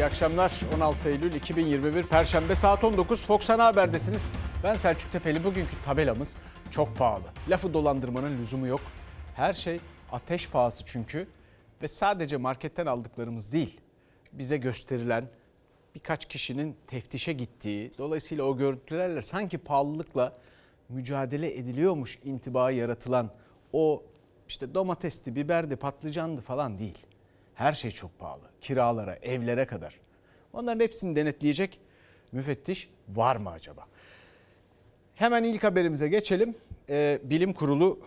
İyi akşamlar. 16 Eylül 2021 Perşembe saat 19 Fox Ana Haber'desiniz. Ben Selçuk Tepeli. Bugünkü tabelamız çok pahalı. Lafı dolandırmanın lüzumu yok. Her şey ateş pahası çünkü ve sadece marketten aldıklarımız değil. Bize gösterilen birkaç kişinin teftişe gittiği, dolayısıyla o görüntülerle sanki pahalılıkla mücadele ediliyormuş intibayı yaratılan o işte domatesti, biberdi, patlıcandı falan değil. Her şey çok pahalı. Kiralara, evlere kadar. Onların hepsini denetleyecek müfettiş var mı acaba? Hemen ilk haberimize geçelim. Ee, bilim kurulu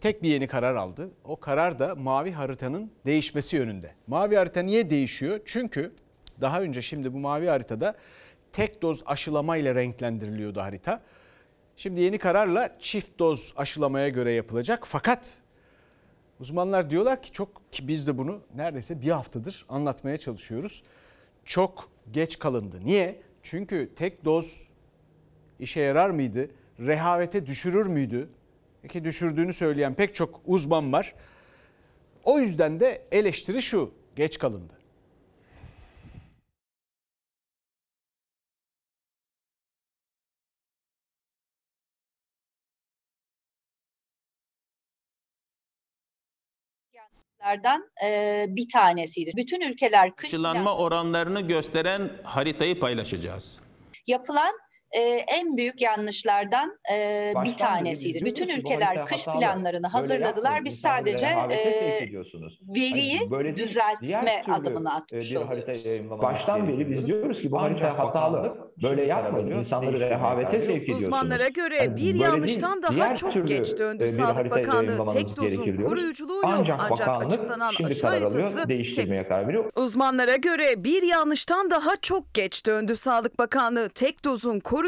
tek bir yeni karar aldı. O karar da mavi haritanın değişmesi yönünde. Mavi harita niye değişiyor? Çünkü daha önce şimdi bu mavi haritada tek doz aşılama ile renklendiriliyordu harita. Şimdi yeni kararla çift doz aşılamaya göre yapılacak. Fakat uzmanlar diyorlar ki çok ki biz de bunu neredeyse bir haftadır anlatmaya çalışıyoruz. Çok geç kalındı. Niye? Çünkü tek doz işe yarar mıydı? Rehavete düşürür müydü? Ki düşürdüğünü söyleyen pek çok uzman var. O yüzden de eleştiri şu, geç kalındı. Lerden e, bir tanesiydi. Bütün ülkeler kış aşılanma oranlarını gösteren haritayı paylaşacağız. yapılan e, en büyük yanlışlardan e, bir Baştan tanesiydi. Bütün ülkeler kış hatalı. planlarını hazırladılar. Biz sadece e, veriyi Hani böyle düzeltme adımını e, atmış oluyoruz. Baştan beri biz diyoruz ki bu harita hatalı. Böyle yapmayın. İnsanları rehavete sevk ediyorsunuz. Uzmanlara göre Hani bir yanlıştan değil, daha çok geç e, döndü bir Sağlık Bakanlığı. Tek dozun koruyuculuğu yok Ancak, ancak açıklanan aşı haritası değiştirmeye karar veriyor. Uzmanlara göre bir yanlıştan daha çok geç döndü Sağlık Bakanlığı. Tek dozun koruyuculuğu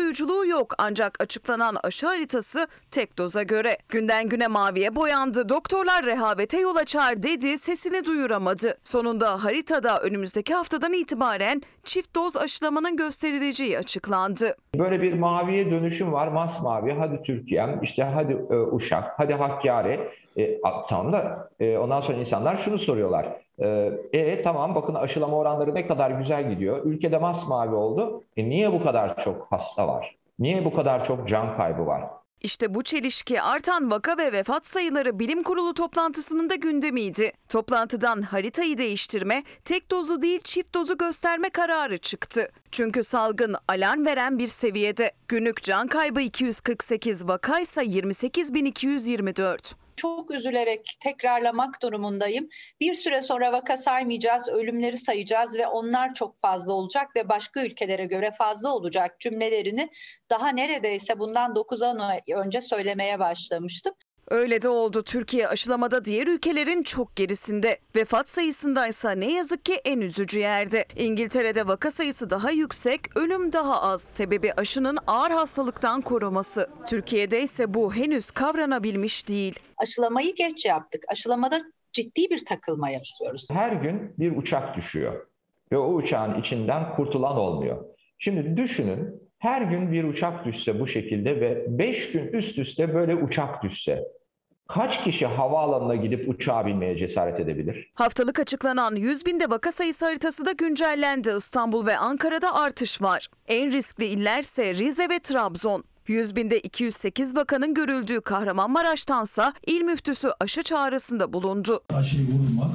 yok ancak açıklanan aşı haritası tek doza göre. Günden güne maviye boyandı. Doktorlar rehavete yol açar dedi sesini duyuramadı. Sonunda haritada önümüzdeki haftadan itibaren çift doz aşılamanın gösterileceği açıklandı. Böyle bir maviye dönüşüm var. Masmavi. Hadi Türkiye'm, işte hadi e, Uşak, hadi Hakkari. E, tamam da e, ondan sonra insanlar şunu soruyorlar. E, e, tamam bakın aşılama oranları ne kadar güzel gidiyor. Ülkede masmavi oldu. E, niye bu kadar çok hasta var? Niye bu kadar çok can kaybı var? İşte bu çelişki artan vaka ve vefat sayıları bilim kurulu toplantısının da gündemiydi. Toplantıdan haritayı değiştirme, tek dozu değil çift dozu gösterme kararı çıktı. Çünkü salgın alarm veren bir seviyede. Günlük can kaybı 248 vakaysa 28.224. Çok üzülerek tekrarlamak durumundayım. Bir süre sonra vaka saymayacağız, ölümleri sayacağız ve onlar çok fazla olacak ve başka ülkelere göre fazla olacak cümlelerini daha neredeyse bundan 9-10 ay önce söylemeye başlamıştım. Öyle de oldu. Türkiye aşılamada diğer ülkelerin çok gerisinde. Vefat sayısındaysa ne yazık ki en üzücü yerde. İngiltere'de vaka sayısı daha yüksek, ölüm daha az. Sebebi aşının ağır hastalıktan koruması. Türkiye'de ise bu henüz kavranabilmiş değil. Aşılamayı geç yaptık. Aşılamada ciddi bir takılma yaşıyoruz. Her gün bir uçak düşüyor ve o uçağın içinden kurtulan olmuyor. Şimdi düşünün her gün bir uçak düşse bu şekilde ve 5 gün üst üste böyle uçak düşse kaç kişi havaalanına gidip uçağa binmeye cesaret edebilir? Haftalık açıklanan 100 binde vaka sayısı haritası da güncellendi. İstanbul ve Ankara'da artış var. En riskli illerse Rize ve Trabzon. 100 binde 208 vakanın görüldüğü Kahramanmaraş'tansa il müftüsü aşı çağrısında bulundu. aşıyı vurmak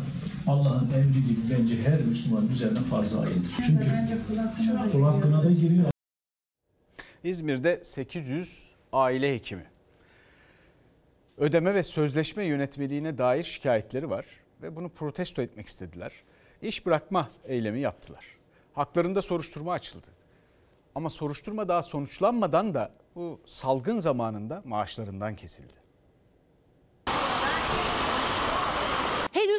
Allah'ın emri gibi bence her Müslüman üzerine farz ayındır. Çünkü kul hakkına da giriyor. İzmir'de 800 aile hekimi. Ödeme ve sözleşme yönetmeliğine dair şikayetleri var ve bunu protesto etmek istediler. İş bırakma eylemi yaptılar. Haklarında soruşturma açıldı. Ama soruşturma daha sonuçlanmadan da bu salgın zamanında maaşlarından kesildi.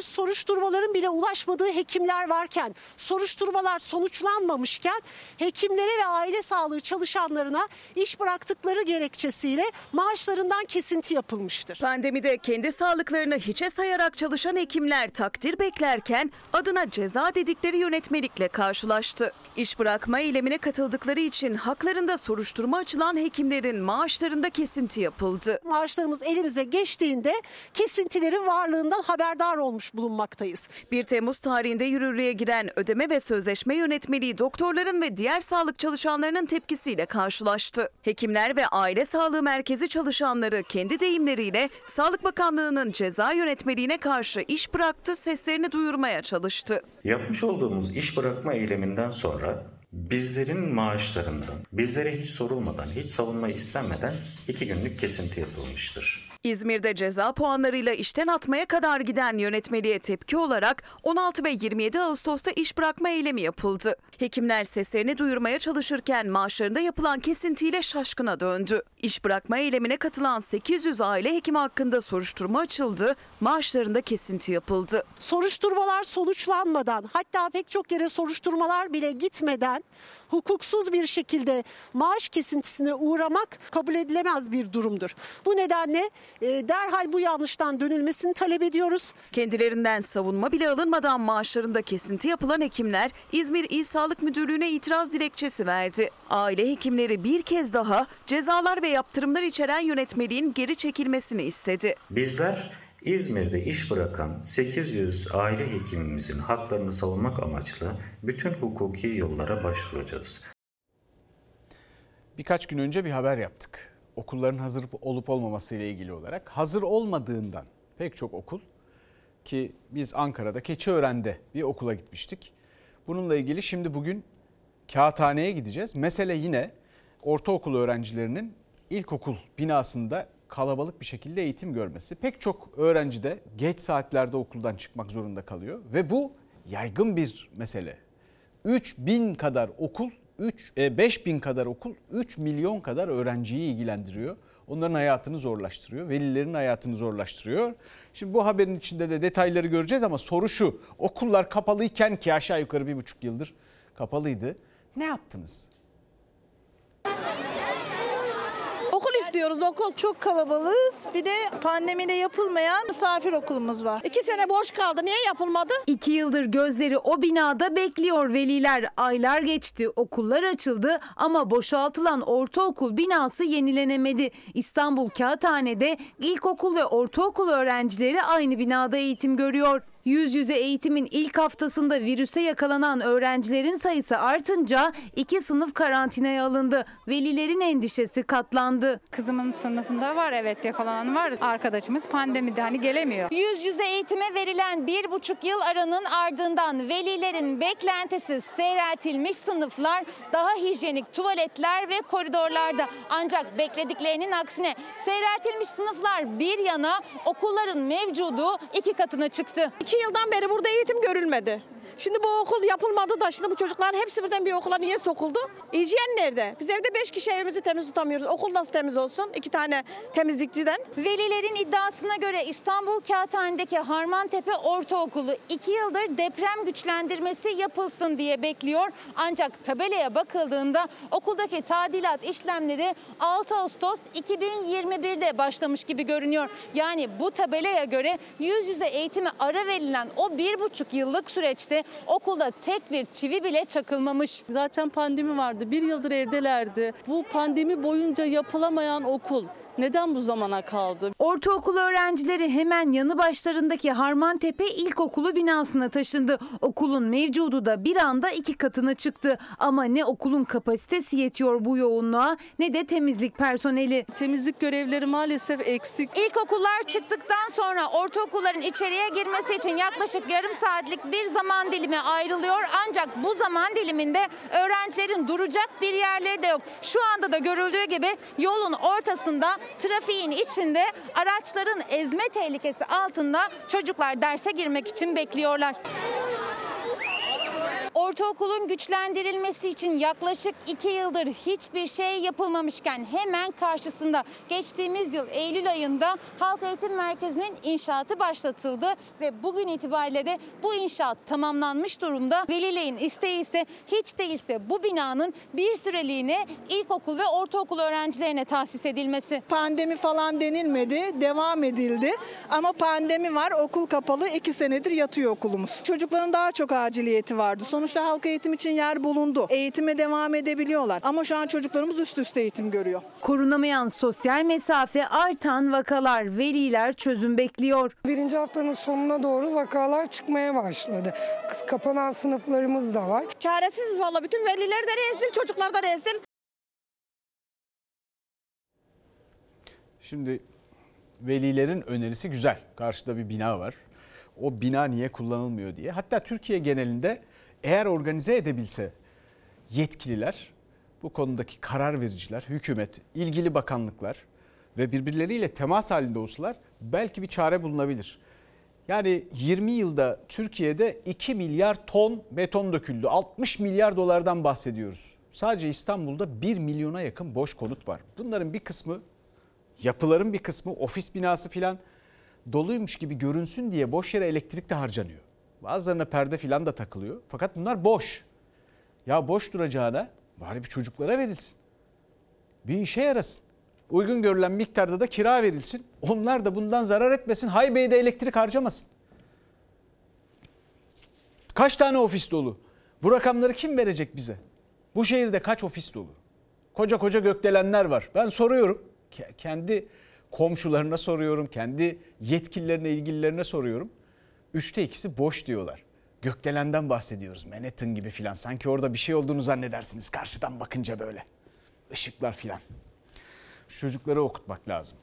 henüz soruşturmaların bile ulaşmadığı hekimler varken, soruşturmalar sonuçlanmamışken hekimlere ve aile sağlığı çalışanlarına iş bıraktıkları gerekçesiyle maaşlarından kesinti yapılmıştır. Pandemide kendi sağlıklarını hiçe sayarak çalışan hekimler takdir beklerken adına ceza dedikleri yönetmelikle karşılaştı. İş bırakma eylemine katıldıkları için haklarında soruşturma açılan hekimlerin maaşlarında kesinti yapıldı. Maaşlarımız elimize geçtiğinde kesintilerin varlığından haberdar olmuş bulunmaktadır. Bulunmaktayız. 1 Temmuz tarihinde yürürlüğe giren ödeme ve sözleşme yönetmeliği doktorların ve diğer sağlık çalışanlarının tepkisiyle karşılaştı. Hekimler ve aile sağlığı merkezi çalışanları kendi deyimleriyle Sağlık Bakanlığı'nın ceza yönetmeliğine karşı iş bıraktı, seslerini duyurmaya çalıştı. Yapmış olduğumuz iş bırakma eyleminden sonra bizlerin maaşlarından bizlere hiç sorulmadan, hiç savunma istenmeden iki günlük kesinti yapılmıştır. İzmir'de ceza puanlarıyla işten atmaya kadar giden yönetmeliğe tepki olarak 16 ve 27 Ağustos'ta iş bırakma eylemi yapıldı. Hekimler seslerini duyurmaya çalışırken maaşlarında yapılan kesintiyle şaşkına döndü. İş bırakma eylemine katılan 800 aile hekimi hakkında soruşturma açıldı, maaşlarında kesinti yapıldı. Soruşturmalar sonuçlanmadan hatta pek çok yere soruşturmalar bile gitmeden hukuksuz bir şekilde maaş kesintisine uğramak kabul edilemez bir durumdur. Bu nedenle derhal bu yanlıştan dönülmesini talep ediyoruz. Kendilerinden savunma bile alınmadan maaşlarında kesinti yapılan hekimler İzmir İl Sağlık Müdürlüğü'ne itiraz dilekçesi verdi. Aile hekimleri bir kez daha cezalar ve yaptırımlar içeren yönetmeliğin geri çekilmesini istedi. Bizler İzmir'de iş bırakan 800 aile hekimimizin haklarını savunmak amaçlı bütün hukuki yollara başvuracağız. Birkaç gün önce bir haber yaptık. Okulların hazır olup olmaması ile ilgili olarak. Hazır olmadığından pek çok okul ki biz Ankara'da Keçiören'de bir okula gitmiştik. Bununla ilgili şimdi bugün kağıthaneye gideceğiz. Mesele yine ortaokul öğrencilerinin ilkokul binasında kalabalık bir şekilde eğitim görmesi. Pek çok öğrenci de geç saatlerde okuldan çıkmak zorunda kalıyor ve bu yaygın bir mesele. 3000 kadar okul 3 e, 5000 kadar okul 3 milyon kadar öğrenciyi ilgilendiriyor. Onların hayatını zorlaştırıyor. Velilerin hayatını zorlaştırıyor. Şimdi bu haberin içinde de detayları göreceğiz ama soru şu. Okullar kapalıyken ki aşağı yukarı bir buçuk yıldır kapalıydı. Ne yaptınız? İstiyoruz okul. Çok kalabalığız. Bir de pandemide yapılmayan misafir okulumuz var. İki sene boş kaldı. Niye yapılmadı? İki yıldır gözleri o binada bekliyor veliler. Aylar geçti, okullar açıldı ama boşaltılan ortaokul binası yenilenemedi. İstanbul Kağıthane'de ilkokul ve ortaokul öğrencileri aynı binada eğitim görüyor. Yüz yüze eğitimin ilk haftasında virüse yakalanan öğrencilerin sayısı artınca iki sınıf karantinaya alındı. Velilerin endişesi katlandı. Kızımın sınıfında var evet yakalanan var. Arkadaşımız pandemide hani gelemiyor. Yüz yüze eğitime verilen bir buçuk yıl aranın ardından velilerin beklentisi seyreltilmiş sınıflar, daha hijyenik tuvaletler ve koridorlarda. Ancak beklediklerinin aksine seyreltilmiş sınıflar bir yana okulların mevcudu iki katına çıktı. İki yıldan beri burada eğitim görülmedi. Şimdi bu okul yapılmadı da şimdi bu çocukların hepsi birden bir okula niye sokuldu? Hijyen nerede? Biz evde beş kişi evimizi temiz tutamıyoruz. Okul nasıl temiz olsun? İki tane temizlikçiden. Velilerin iddiasına göre İstanbul Kağıthane'deki Harmantepe Ortaokulu 2 yıldır deprem güçlendirmesi yapılsın diye bekliyor. Ancak tabelaya bakıldığında okuldaki tadilat işlemleri 6 Ağustos 2021'de başlamış gibi görünüyor. Yani bu tabelaya göre yüz yüze eğitime ara verilen o bir buçuk yıllık süreçte okulda tek bir çivi bile çakılmamış. Zaten pandemi vardı. Bir yıldır evdelerdi. Bu pandemi boyunca yapılamayan okul neden bu zamana kaldı? Ortaokul öğrencileri hemen yanı başlarındaki Harmantepe İlkokulu binasına taşındı. Okulun mevcudu da bir anda iki katına çıktı. Ama ne okulun kapasitesi yetiyor bu yoğunluğa ne de temizlik personeli. Temizlik görevleri maalesef eksik. İlkokullar çıktıktan sonra ortaokulların içeriye girmesi için yaklaşık yarım saatlik bir zaman dilimi ayrılıyor. Ancak bu zaman diliminde öğrencilerin duracak bir yerleri de yok. Şu anda da görüldüğü gibi yolun ortasında trafiğin içinde araçların ezme tehlikesi altında çocuklar derse girmek için bekliyorlar. Ortaokulun güçlendirilmesi için yaklaşık iki yıldır hiçbir şey yapılmamışken hemen karşısında geçtiğimiz yıl Eylül ayında Halk Eğitim Merkezi'nin inşaatı başlatıldı ve bugün itibariyle de bu inşaat tamamlanmış durumda. Velilerin isteği ise hiç değilse bu binanın bir süreliğine ilkokul ve ortaokul öğrencilerine tahsis edilmesi. Pandemi falan denilmedi, devam edildi. Ama pandemi var, okul kapalı, iki senedir yatıyor okulumuz. Çocukların daha çok aciliyeti vardı. Sonuçta halk eğitim için yer bulundu. Eğitime devam edebiliyorlar. Ama şu an çocuklarımız üst üste eğitim görüyor. Korunamayan sosyal mesafe artan vakalar, veliler çözüm bekliyor. Birinci haftanın sonuna doğru vakalar çıkmaya başladı. Kapanan sınıflarımız da var. Çaresiziz valla bütün veliler de rezil, çocuklar da rezil. Şimdi velilerin önerisi güzel. Karşıda bir bina var. O bina niye kullanılmıyor diye. Hatta Türkiye genelinde eğer organize edebilse yetkililer, bu konudaki karar vericiler, hükümet, ilgili bakanlıklar ve birbirleriyle temas halinde olsalar belki bir çare bulunabilir. Yani 20 yılda Türkiye'de 2 milyar ton beton döküldü. 60 milyar dolardan bahsediyoruz. Sadece İstanbul'da 1 milyona yakın boş konut var. Bunların bir kısmı yapıların bir kısmı ofis binası filan doluymuş gibi görünsün diye boş yere elektrik de harcanıyor. Bazılarına perde filan da takılıyor. Fakat bunlar boş. Ya boş duracağına bari bir çocuklara verilsin. Bir işe yarasın. Uygun görülen miktarda da kira verilsin. Onlar da bundan zarar etmesin. Haybe'ye de elektrik harcamasın. Kaç tane ofis dolu? Bu rakamları kim verecek bize? Bu şehirde kaç ofis dolu? Koca koca gökdelenler var. Ben soruyorum. Ke- Kendi komşularına soruyorum. Kendi yetkililerine, ilgililerine soruyorum. Üçte ikisi boş diyorlar. Gökdelenden bahsediyoruz. Manhattan gibi filan. Sanki orada bir şey olduğunu zannedersiniz karşıdan bakınca böyle. Işıklar filan. Çocukları okutmak lazım.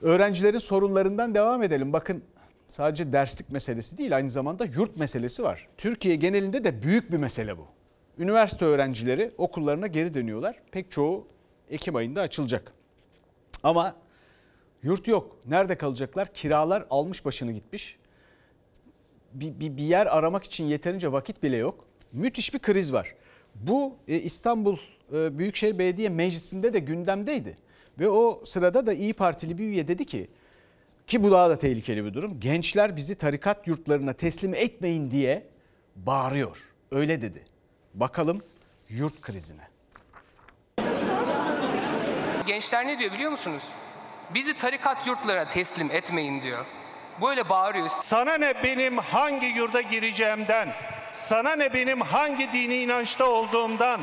Öğrencilerin sorunlarından devam edelim. Bakın sadece derslik meselesi değil aynı zamanda yurt meselesi var. Türkiye genelinde de büyük bir mesele bu. Üniversite öğrencileri okullarına geri dönüyorlar. Pek çoğu Ekim ayında açılacak. Ama yurt yok. Nerede kalacaklar? Kiralar almış başını gitmiş. Bir, bir, bir yer aramak için yeterince vakit bile yok. Müthiş bir kriz var. Bu e, İstanbul e, Büyükşehir Belediye Meclisi'nde de gündemdeydi. Ve o sırada da İyi Partili bir üye dedi ki ki bu daha da tehlikeli bir durum. Gençler bizi tarikat yurtlarına teslim etmeyin diye bağırıyor. Öyle dedi. Bakalım yurt krizine. Gençler ne diyor biliyor musunuz? Bizi tarikat yurtlara teslim etmeyin diyor. Böyle bağırıyor. Sana ne benim hangi yurda gireceğimden, sana ne benim hangi dini inançta olduğumdan,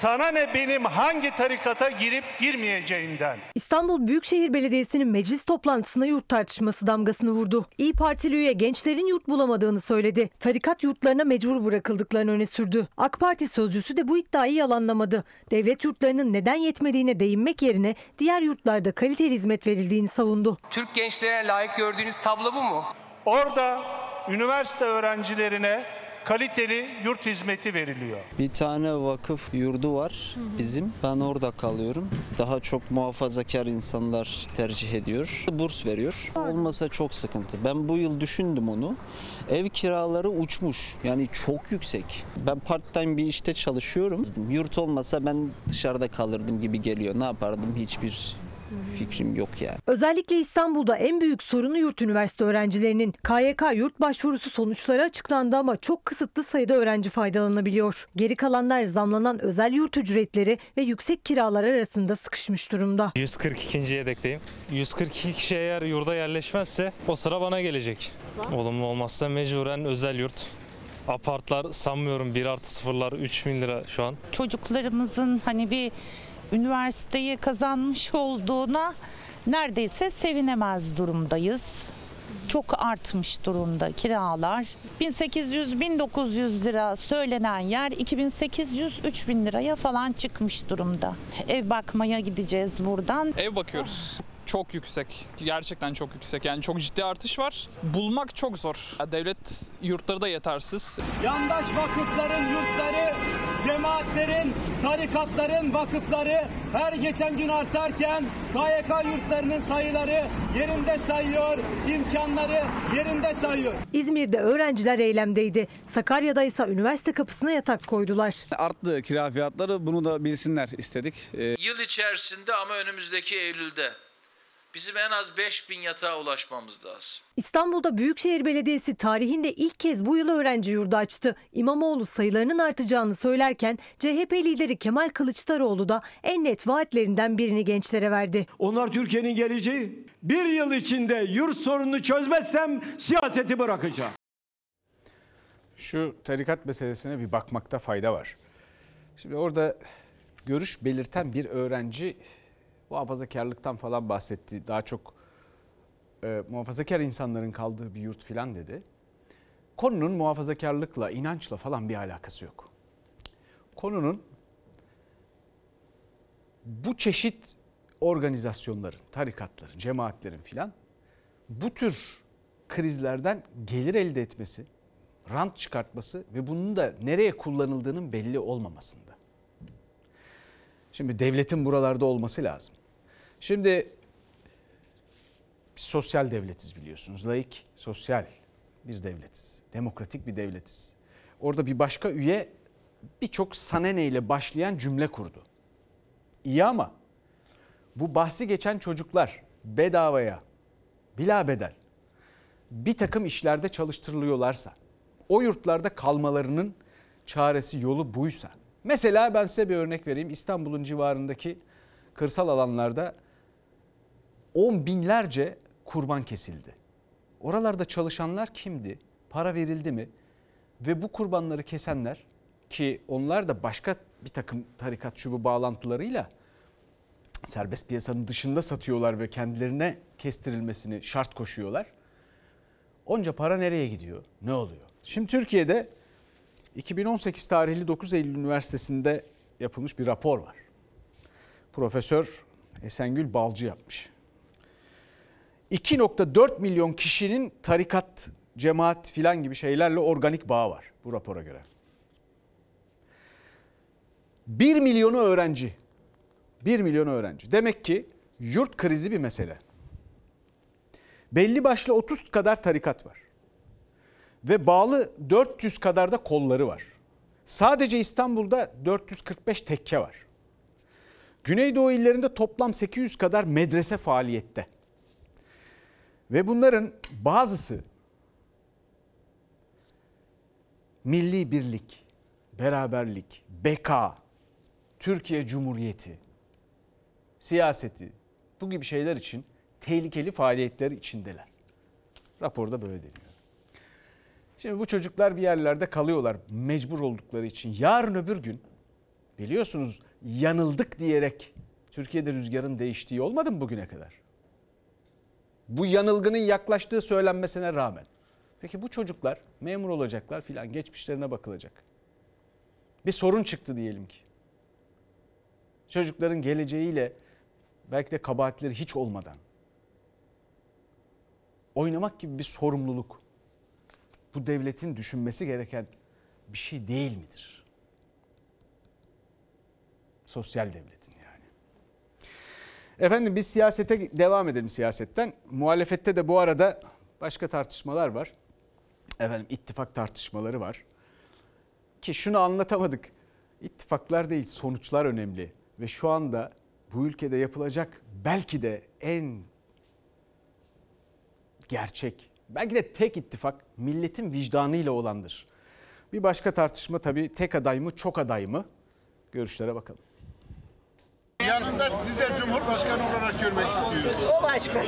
sana ne benim hangi tarikata girip girmeyeceğimden. İstanbul Büyükşehir Belediyesi'nin meclis toplantısına yurt tartışması damgasını vurdu. İyi Partili üye gençlerin yurt bulamadığını söyledi. Tarikat yurtlarına mecbur bırakıldıklarını öne sürdü. AK Parti sözcüsü de bu iddiayı yalanlamadı. Devlet yurtlarının neden yetmediğine değinmek yerine diğer yurtlarda kaliteli hizmet verildiğini savundu. Türk gençlerine layık gördüğünüz tablo bu mu? Orada üniversite öğrencilerine kaliteli yurt hizmeti veriliyor. Bir tane vakıf yurdu var bizim. Ben orada kalıyorum. Daha çok muhafazakar insanlar tercih ediyor. Burs veriyor. Olmasa çok sıkıntı. Ben bu yıl düşündüm onu. Ev kiraları uçmuş. Yani çok yüksek. Ben part time bir işte çalışıyorum. Yurt olmasa ben dışarıda kalırdım gibi geliyor. Ne yapardım hiçbir fikrim yok yani. Özellikle İstanbul'da en büyük sorunu yurt üniversite öğrencilerinin. KYK yurt başvurusu sonuçları açıklandı ama çok kısıtlı sayıda öğrenci faydalanabiliyor. Geri kalanlar zamlanan özel yurt ücretleri ve yüksek kiralar arasında sıkışmış durumda. 142. yedekteyim. 142 kişi eğer yurda yerleşmezse o sıra bana gelecek. Olumlu olmazsa mecburen özel yurt. Apartlar sanmıyorum 1 artı sıfırlar 3 bin lira şu an. çocuklarımızın hani bir üniversiteyi kazanmış olduğuna neredeyse sevinemez durumdayız. Çok artmış durumda kiralar. 1800-1900 lira söylenen yer 2800-3000 liraya falan çıkmış durumda. Ev bakmaya gideceğiz buradan. Ev bakıyoruz. Çok yüksek. Gerçekten çok yüksek. Yani çok ciddi artış var. Bulmak çok zor. Devlet yurtları da yetersiz. Yandaş vakıfların yurtları, cemaatlerin, tarikatların vakıfları her geçen gün artarken KYK yurtlarının sayıları yerinde sayıyor, imkanları yerinde sayıyor. İzmir'de öğrenciler eylemdeydi. Sakarya'da ise üniversite kapısına yatak koydular. Arttı kira fiyatları bunu da bilsinler istedik. Ee, Yıl içerisinde ama önümüzdeki Eylül'de bizim en az 5000 yatağa ulaşmamız lazım. İstanbul'da Büyükşehir Belediyesi tarihinde ilk kez bu yıl öğrenci yurdu açtı. İmamoğlu sayılarının artacağını söylerken CHP lideri Kemal Kılıçdaroğlu da en net vaatlerinden birini gençlere verdi. Onlar Türkiye'nin geleceği. Bir yıl içinde yurt sorununu çözmezsem siyaseti bırakacağım. Şu tarikat meselesine bir bakmakta fayda var. Şimdi orada görüş belirten bir öğrenci muhafazakarlıktan falan bahsetti. Daha çok e, muhafazakar insanların kaldığı bir yurt filan dedi. Konunun muhafazakarlıkla, inançla falan bir alakası yok. Konunun bu çeşit organizasyonların, tarikatların, cemaatlerin filan bu tür krizlerden gelir elde etmesi, rant çıkartması ve bunun da nereye kullanıldığının belli olmamasında. Şimdi devletin buralarda olması lazım. Şimdi biz sosyal devletiz biliyorsunuz. Laik, sosyal bir devletiz. Demokratik bir devletiz. Orada bir başka üye birçok sanene ile başlayan cümle kurdu. İyi ama bu bahsi geçen çocuklar bedavaya, bila bedel bir takım işlerde çalıştırılıyorlarsa, o yurtlarda kalmalarının çaresi yolu buysa. Mesela ben size bir örnek vereyim. İstanbul'un civarındaki kırsal alanlarda on binlerce kurban kesildi. Oralarda çalışanlar kimdi? Para verildi mi? Ve bu kurbanları kesenler ki onlar da başka bir takım tarikat şubu bağlantılarıyla serbest piyasanın dışında satıyorlar ve kendilerine kestirilmesini şart koşuyorlar. Onca para nereye gidiyor? Ne oluyor? Şimdi Türkiye'de 2018 tarihli 9 Eylül Üniversitesi'nde yapılmış bir rapor var. Profesör Esengül Balcı yapmış. 2.4 milyon kişinin tarikat, cemaat filan gibi şeylerle organik bağı var bu rapora göre. 1 milyonu öğrenci. 1 milyon öğrenci. Demek ki yurt krizi bir mesele. Belli başlı 30 kadar tarikat var. Ve bağlı 400 kadar da kolları var. Sadece İstanbul'da 445 tekke var. Güneydoğu illerinde toplam 800 kadar medrese faaliyette. Ve bunların bazısı milli birlik, beraberlik, beka, Türkiye Cumhuriyeti, siyaseti bu gibi şeyler için tehlikeli faaliyetler içindeler. Raporda böyle deniyor. Şimdi bu çocuklar bir yerlerde kalıyorlar mecbur oldukları için. Yarın öbür gün biliyorsunuz yanıldık diyerek Türkiye'de rüzgarın değiştiği olmadı mı bugüne kadar? Bu yanılgının yaklaştığı söylenmesine rağmen. Peki bu çocuklar memur olacaklar filan geçmişlerine bakılacak. Bir sorun çıktı diyelim ki. Çocukların geleceğiyle belki de kabahatleri hiç olmadan oynamak gibi bir sorumluluk bu devletin düşünmesi gereken bir şey değil midir? Sosyal devletin yani. Efendim biz siyasete devam edelim siyasetten. Muhalefette de bu arada başka tartışmalar var. Efendim ittifak tartışmaları var. Ki şunu anlatamadık. İttifaklar değil sonuçlar önemli. Ve şu anda bu ülkede yapılacak belki de en gerçek, belki de tek ittifak milletin vicdanıyla olandır. Bir başka tartışma tabii tek aday mı çok aday mı? Görüşlere bakalım. Yanında sizi de Cumhurbaşkanı olarak görmek istiyoruz. O başka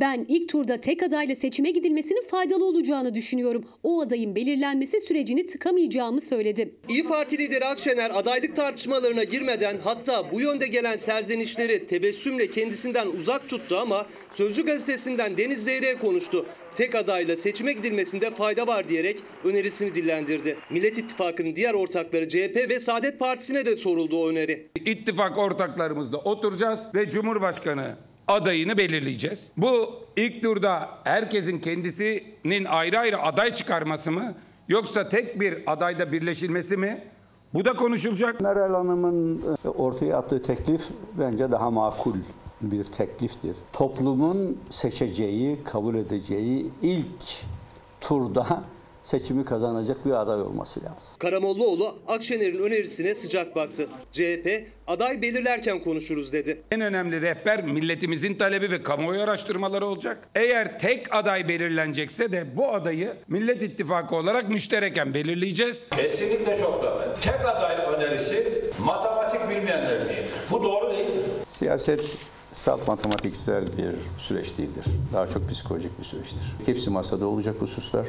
Ben ilk turda tek adayla seçime gidilmesinin faydalı olacağını düşünüyorum. O adayın belirlenmesi sürecini tıkamayacağımı söyledi. İyi Parti lideri Akşener adaylık tartışmalarına girmeden hatta bu yönde gelen serzenişleri tebessümle kendisinden uzak tuttu ama Sözcü gazetesinden Deniz Zeyrek'e konuştu. Tek adayla seçime gidilmesinde fayda var diyerek önerisini dillendirdi. Millet İttifakı'nın diğer ortakları CHP ve Saadet Partisi'ne de soruldu o öneri. İttifak ortaklarımızla oturacağız ve Cumhurbaşkanı adayını belirleyeceğiz. Bu ilk turda herkesin kendisinin ayrı ayrı aday çıkarması mı yoksa tek bir adayda birleşilmesi mi? Bu da konuşulacak. Meral Hanım'ın e, ortaya attığı teklif bence daha makul bir tekliftir. Toplumun seçeceği, kabul edeceği ilk turda seçimi kazanacak bir aday olması lazım. Karamollaoğlu Akşener'in önerisine sıcak baktı. CHP aday belirlerken konuşuruz dedi. En önemli rehber milletimizin talebi ve kamuoyu araştırmaları olacak. Eğer tek aday belirlenecekse de bu adayı Millet İttifakı olarak müştereken belirleyeceğiz. Kesinlikle çok da. Tek aday önerisi matematik bilmeyenler için. Bu doğru değil. Siyaset salt matematiksel bir süreç değildir. Daha çok psikolojik bir süreçtir. Hepsi masada olacak hususlar.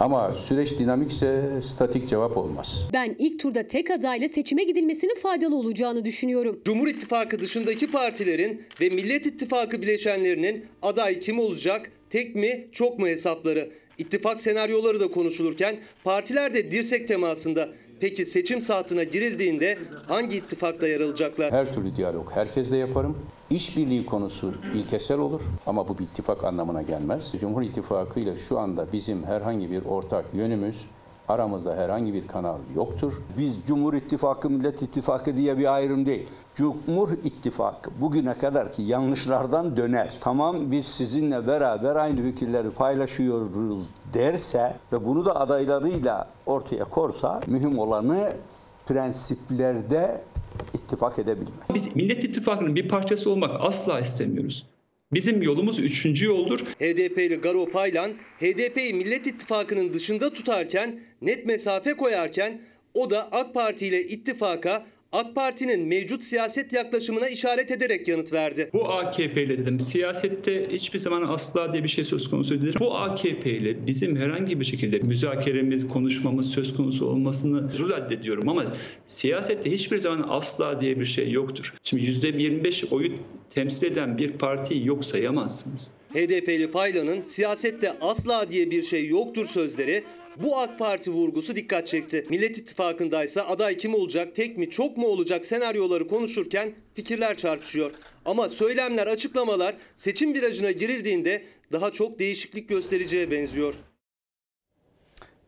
Ama süreç dinamikse statik cevap olmaz. Ben ilk turda tek adayla seçime gidilmesinin faydalı olacağını düşünüyorum. Cumhur İttifakı dışındaki partilerin ve Millet İttifakı bileşenlerinin aday kim olacak, tek mi, çok mu hesapları. İttifak senaryoları da konuşulurken partiler de dirsek temasında. Peki seçim saatine girildiğinde hangi ittifakta yer alacaklar? Her türlü diyalog herkesle yaparım. İşbirliği konusu ilkesel olur ama bu bir ittifak anlamına gelmez. Cumhur İttifakı ile şu anda bizim herhangi bir ortak yönümüz, aramızda herhangi bir kanal yoktur. Biz Cumhur İttifakı, Millet İttifakı diye bir ayrım değil. Cumhur İttifakı bugüne kadar ki yanlışlardan döner. Tamam biz sizinle beraber aynı fikirleri paylaşıyoruz derse ve bunu da adaylarıyla ortaya korsa mühim olanı prensiplerde ittifak edebilmek. Biz Millet İttifakı'nın bir parçası olmak asla istemiyoruz. Bizim yolumuz üçüncü yoldur. HDP'li Garo Paylan, HDP'yi Millet İttifakı'nın dışında tutarken, net mesafe koyarken o da AK Parti ile ittifaka AK Parti'nin mevcut siyaset yaklaşımına işaret ederek yanıt verdi. Bu AKP ile dedim siyasette hiçbir zaman asla diye bir şey söz konusu değildir. Bu AKP ile bizim herhangi bir şekilde müzakeremiz, konuşmamız söz konusu olmasını reddediyorum ama siyasette hiçbir zaman asla diye bir şey yoktur. Şimdi %25 oyu temsil eden bir partiyi yok sayamazsınız. HDP'li Paylan'ın siyasette asla diye bir şey yoktur sözleri bu AK Parti vurgusu dikkat çekti. Millet İttifakı'ndaysa aday kim olacak, tek mi, çok mu olacak senaryoları konuşurken fikirler çarpışıyor. Ama söylemler, açıklamalar seçim virajına girildiğinde daha çok değişiklik göstereceğe benziyor.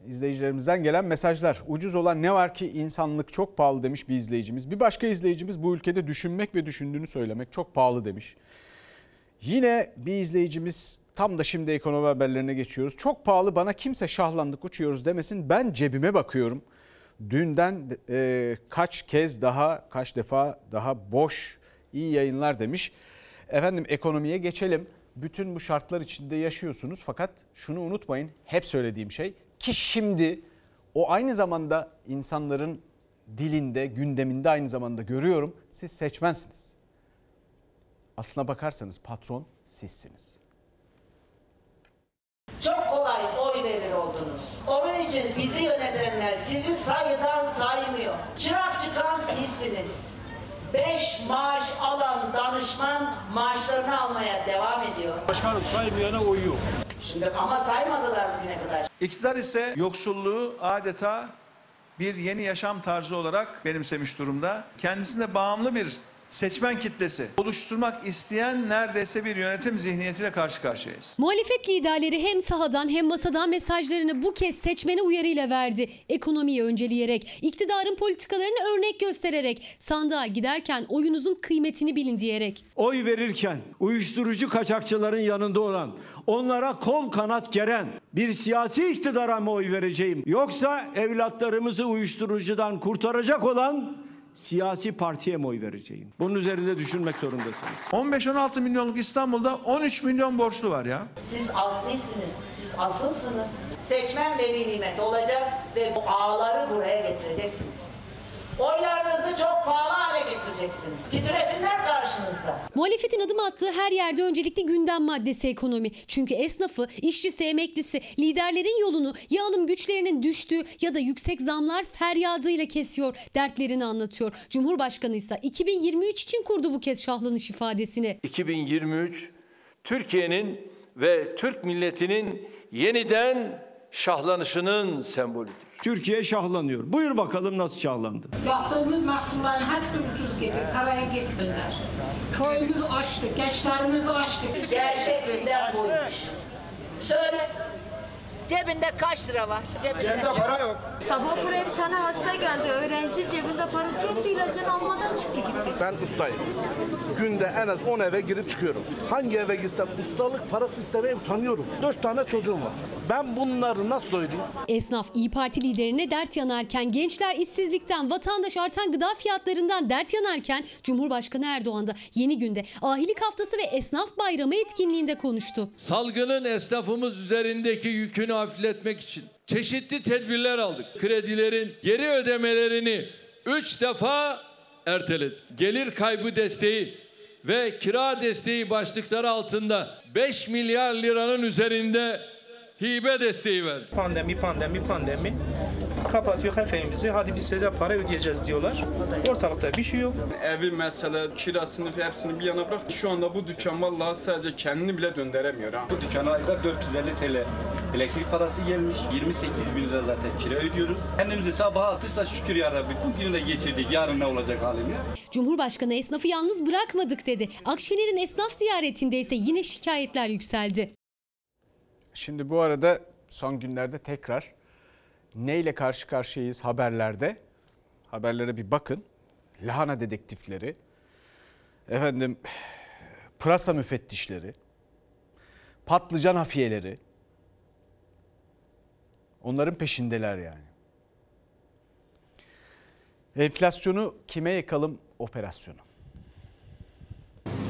İzleyicilerimizden gelen mesajlar. Ucuz olan ne var ki insanlık çok pahalı demiş bir izleyicimiz. Bir başka izleyicimiz bu ülkede düşünmek ve düşündüğünü söylemek çok pahalı demiş. Yine bir izleyicimiz tam da şimdi ekonomi haberlerine geçiyoruz. Çok pahalı bana kimse şahlandık uçuyoruz demesin ben cebime bakıyorum. Dünden e, kaç kez daha kaç defa daha boş iyi yayınlar demiş. Efendim ekonomiye geçelim. Bütün bu şartlar içinde yaşıyorsunuz fakat şunu unutmayın hep söylediğim şey ki şimdi o aynı zamanda insanların dilinde gündeminde aynı zamanda görüyorum siz seçmensiniz. Aslına bakarsanız patron sizsiniz. Çok kolay oy verir oldunuz. Onun için bizi yönetenler sizi sayıdan saymıyor. Çırak çıkan sizsiniz. Beş maaş alan danışman maaşlarını almaya devam ediyor. Başkanım saymayana oy yok. Şimdi ama saymadılar bugüne kadar. İktidar ise yoksulluğu adeta bir yeni yaşam tarzı olarak benimsemiş durumda. Kendisine bağımlı bir seçmen kitlesi oluşturmak isteyen neredeyse bir yönetim zihniyetiyle karşı karşıyayız. Muhalefet liderleri hem sahadan hem masadan mesajlarını bu kez seçmene uyarıyla verdi. Ekonomiyi önceleyerek, iktidarın politikalarını örnek göstererek, sandığa giderken oyunuzun kıymetini bilin diyerek. Oy verirken uyuşturucu kaçakçıların yanında olan, onlara kol kanat geren bir siyasi iktidara mı oy vereceğim? Yoksa evlatlarımızı uyuşturucudan kurtaracak olan siyasi partiye mi oy vereceğim? Bunun üzerinde düşünmek zorundasınız. 15-16 milyonluk İstanbul'da 13 milyon borçlu var ya. Siz aslısınız, siz asılsınız. Seçmen veli nimet olacak ve bu ağları buraya getireceksiniz. Oylarınızı çok pahalı hale getireceksiniz. Titresinler karşınızda. Muhalefetin adım attığı her yerde öncelikli gündem maddesi ekonomi. Çünkü esnafı, işçisi, emeklisi liderlerin yolunu ya alım güçlerinin düştüğü ya da yüksek zamlar feryadıyla kesiyor, dertlerini anlatıyor. Cumhurbaşkanı ise 2023 için kurdu bu kez şahlanış ifadesini. 2023 Türkiye'nin ve Türk milletinin yeniden şahlanışının sembolüdür. Türkiye şahlanıyor. Buyur bakalım nasıl şahlandı? Yaptığımız mahsulların hepsi ucuz gelir, karaya gitmediler. Köyümüzü açtık, gençlerimizi açtık. Gerçek gündem buymuş. Söyle. Cebinde kaç lira var? Cebinde, yok. Sabah buraya bir tane hasta geldi. Öğrenci cebinde parası yoktu. ilacını almadan çıktı gitti. Ben ustayım. Günde en az 10 eve girip çıkıyorum. Hangi eve gitsem ustalık parası istemeye utanıyorum. 4 tane çocuğum var. Ben bunları nasıl doyurayım? Esnaf İyi Parti liderine dert yanarken, gençler işsizlikten, vatandaş artan gıda fiyatlarından dert yanarken Cumhurbaşkanı Erdoğan da yeni günde ahilik haftası ve esnaf bayramı etkinliğinde konuştu. Salgının esnafımız üzerindeki yükünü hafifletmek için çeşitli tedbirler aldık. Kredilerin geri ödemelerini 3 defa erteledik. Gelir kaybı desteği ve kira desteği başlıkları altında 5 milyar liranın üzerinde hibe desteği verdik. Pandemi, pandemi, pandemi. Kapatıyor kafemizi. Hadi biz size para ödeyeceğiz diyorlar. Ortalıkta bir şey yok. Evi mesela kirasını hepsini bir yana bırak. Şu anda bu dükkan vallahi sadece kendini bile döndüremiyor ha. Bu dükkana ayda 450 TL elektrik parası gelmiş. 28 bin lira zaten kira ödüyoruz. Kendimizi sabah atırsa şükür ya Rabbi. Bugünü de geçirdik. Yarın ne olacak halimiz? Cumhurbaşkanı esnafı yalnız bırakmadık dedi. Akşener'in esnaf ziyaretinde ise yine şikayetler yükseldi. Şimdi bu arada son günlerde tekrar neyle karşı karşıyayız haberlerde? Haberlere bir bakın. Lahana dedektifleri, efendim pırasa müfettişleri, patlıcan hafiyeleri. Onların peşindeler yani. Enflasyonu kime yakalım operasyonu.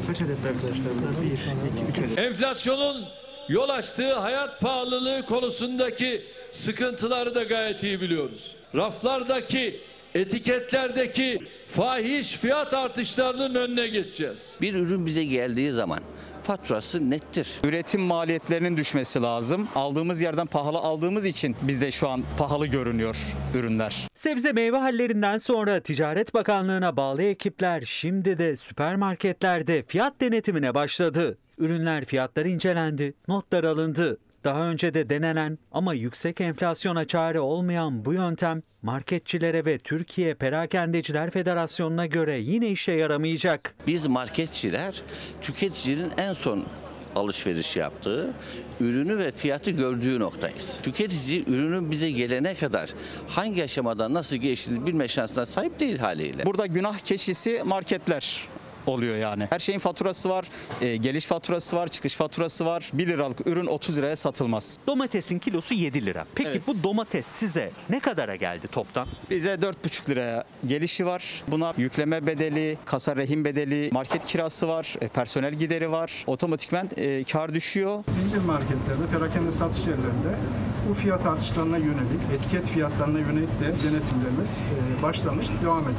Kaç adet arkadaşlar? 1, 2, 3 adet. Enflasyonun yol açtığı hayat pahalılığı konusundaki sıkıntıları da gayet iyi biliyoruz. Raflardaki, etiketlerdeki fahiş fiyat artışlarının önüne geçeceğiz. Bir ürün bize geldiği zaman faturası nettir. Üretim maliyetlerinin düşmesi lazım. Aldığımız yerden pahalı aldığımız için bizde şu an pahalı görünüyor ürünler. Sebze meyve hallerinden sonra Ticaret Bakanlığı'na bağlı ekipler şimdi de süpermarketlerde fiyat denetimine başladı. Ürünler fiyatları incelendi, notlar alındı. Daha önce de denenen ama yüksek enflasyona çare olmayan bu yöntem marketçilere ve Türkiye Perakendeciler Federasyonu'na göre yine işe yaramayacak. Biz marketçiler tüketicinin en son alışveriş yaptığı, ürünü ve fiyatı gördüğü noktayız. Tüketici ürünün bize gelene kadar hangi aşamada nasıl geçtiğini bilme şansına sahip değil haliyle. Burada günah keçisi marketler oluyor yani. Her şeyin faturası var, e, geliş faturası var, çıkış faturası var. 1 liralık ürün 30 liraya satılmaz. Domatesin kilosu 7 lira. Peki Evet. bu domates size ne kadara geldi toptan? Bize 4,5 liraya gelişi var. Buna yükleme bedeli, kasa rehin bedeli, market kirası var, e, personel gideri var. Otomatikmen e, kar düşüyor. Zincir marketlerde, perakende satış yerlerinde bu fiyat artışlarına yönelik, etiket fiyatlarına yönelik de denetimlerimiz e, başlamış, devam ediyor.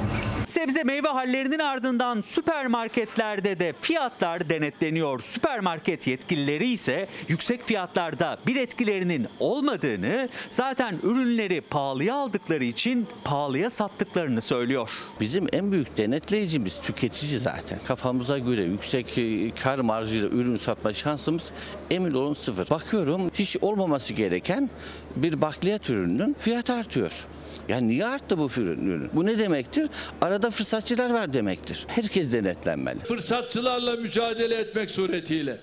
Sebze meyve hallerinin ardından süpermarketlerde de fiyatlar denetleniyor. Süpermarket yetkilileri ise yüksek fiyatlarda bir etkilerinin olmadığını, zaten ürünleri pahalıya aldıkları için pahalıya sattıklarını söylüyor. Bizim en büyük denetleyicimiz tüketici zaten. Kafamıza göre yüksek e, kar marjıyla ürün satma şansımız emin olun sıfır. Bakıyorum hiç olmaması gereken bir bakliyat ürününün fiyatı artıyor. Yani niye arttı bu ürün? Bu ne demektir? Arada fırsatçılar var demektir. Herkes denetlenmeli. Fırsatçılarla mücadele etmek suretiyle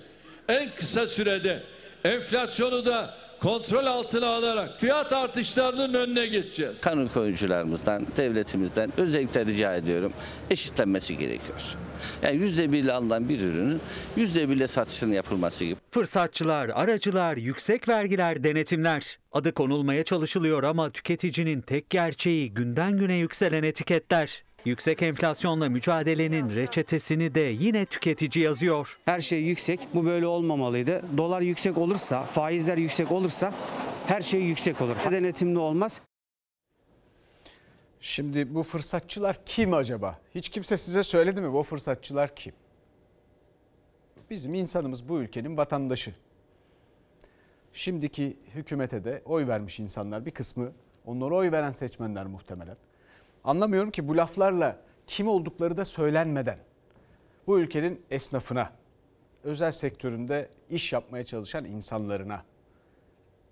en kısa sürede enflasyonu da kontrol altına alarak fiyat artışlarının önüne geçeceğiz. Kanun koyucularımızdan, devletimizden özellikle rica ediyorum eşitlenmesi gerekiyor. Yani yüzde birle alınan bir ürünün yüzde birle satışının yapılması gibi. Fırsatçılar, aracılar, yüksek vergiler, denetimler. Adı konulmaya çalışılıyor ama tüketicinin tek gerçeği günden güne yükselen etiketler. Yüksek enflasyonla mücadelenin reçetesini de yine tüketici yazıyor. Her şey yüksek. Bu böyle olmamalıydı. Dolar yüksek olursa, faizler yüksek olursa her şey yüksek olur. Denetimli olmaz. Şimdi bu fırsatçılar kim acaba? Hiç kimse size söyledi mi bu fırsatçılar kim? Bizim insanımız bu ülkenin vatandaşı. Şimdiki hükümete de oy vermiş insanlar bir kısmı onlara oy veren seçmenler muhtemelen. Anlamıyorum ki bu laflarla kim oldukları da söylenmeden bu ülkenin esnafına, özel sektöründe iş yapmaya çalışan insanlarına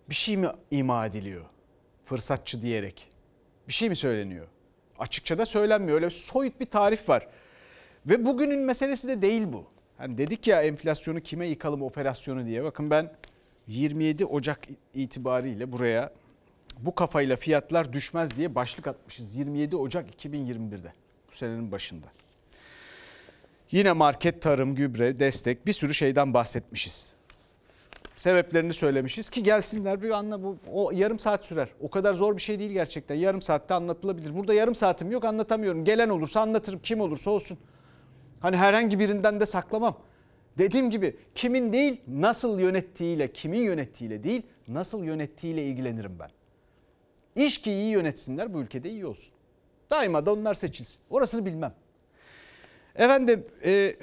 bir şey mi ima ediliyor? Fırsatçı diyerek. Bir şey mi söyleniyor? Açıkça da söylenmiyor. Öyle soyut bir tarif var. Ve bugünün meselesi de değil bu. Hani dedik ya enflasyonu kime yıkalım operasyonu diye. Bakın ben 27 Ocak itibariyle buraya bu kafayla fiyatlar düşmez diye başlık atmışız. 27 Ocak 2021'de bu senenin başında. Yine market, tarım, gübre, destek bir sürü şeyden bahsetmişiz. Sebeplerini söylemişiz ki gelsinler bir anla bu o yarım saat sürer. O kadar zor bir şey değil gerçekten. Yarım saatte anlatılabilir. Burada yarım saatim yok anlatamıyorum. Gelen olursa anlatırım kim olursa olsun. Hani herhangi birinden de saklamam. Dediğim gibi kimin değil nasıl yönettiğiyle, kimin yönettiğiyle değil nasıl yönettiğiyle ilgilenirim ben. İş ki iyi yönetsinler bu ülkede iyi olsun. Daima da onlar seçilsin. Orasını bilmem. Efendim e,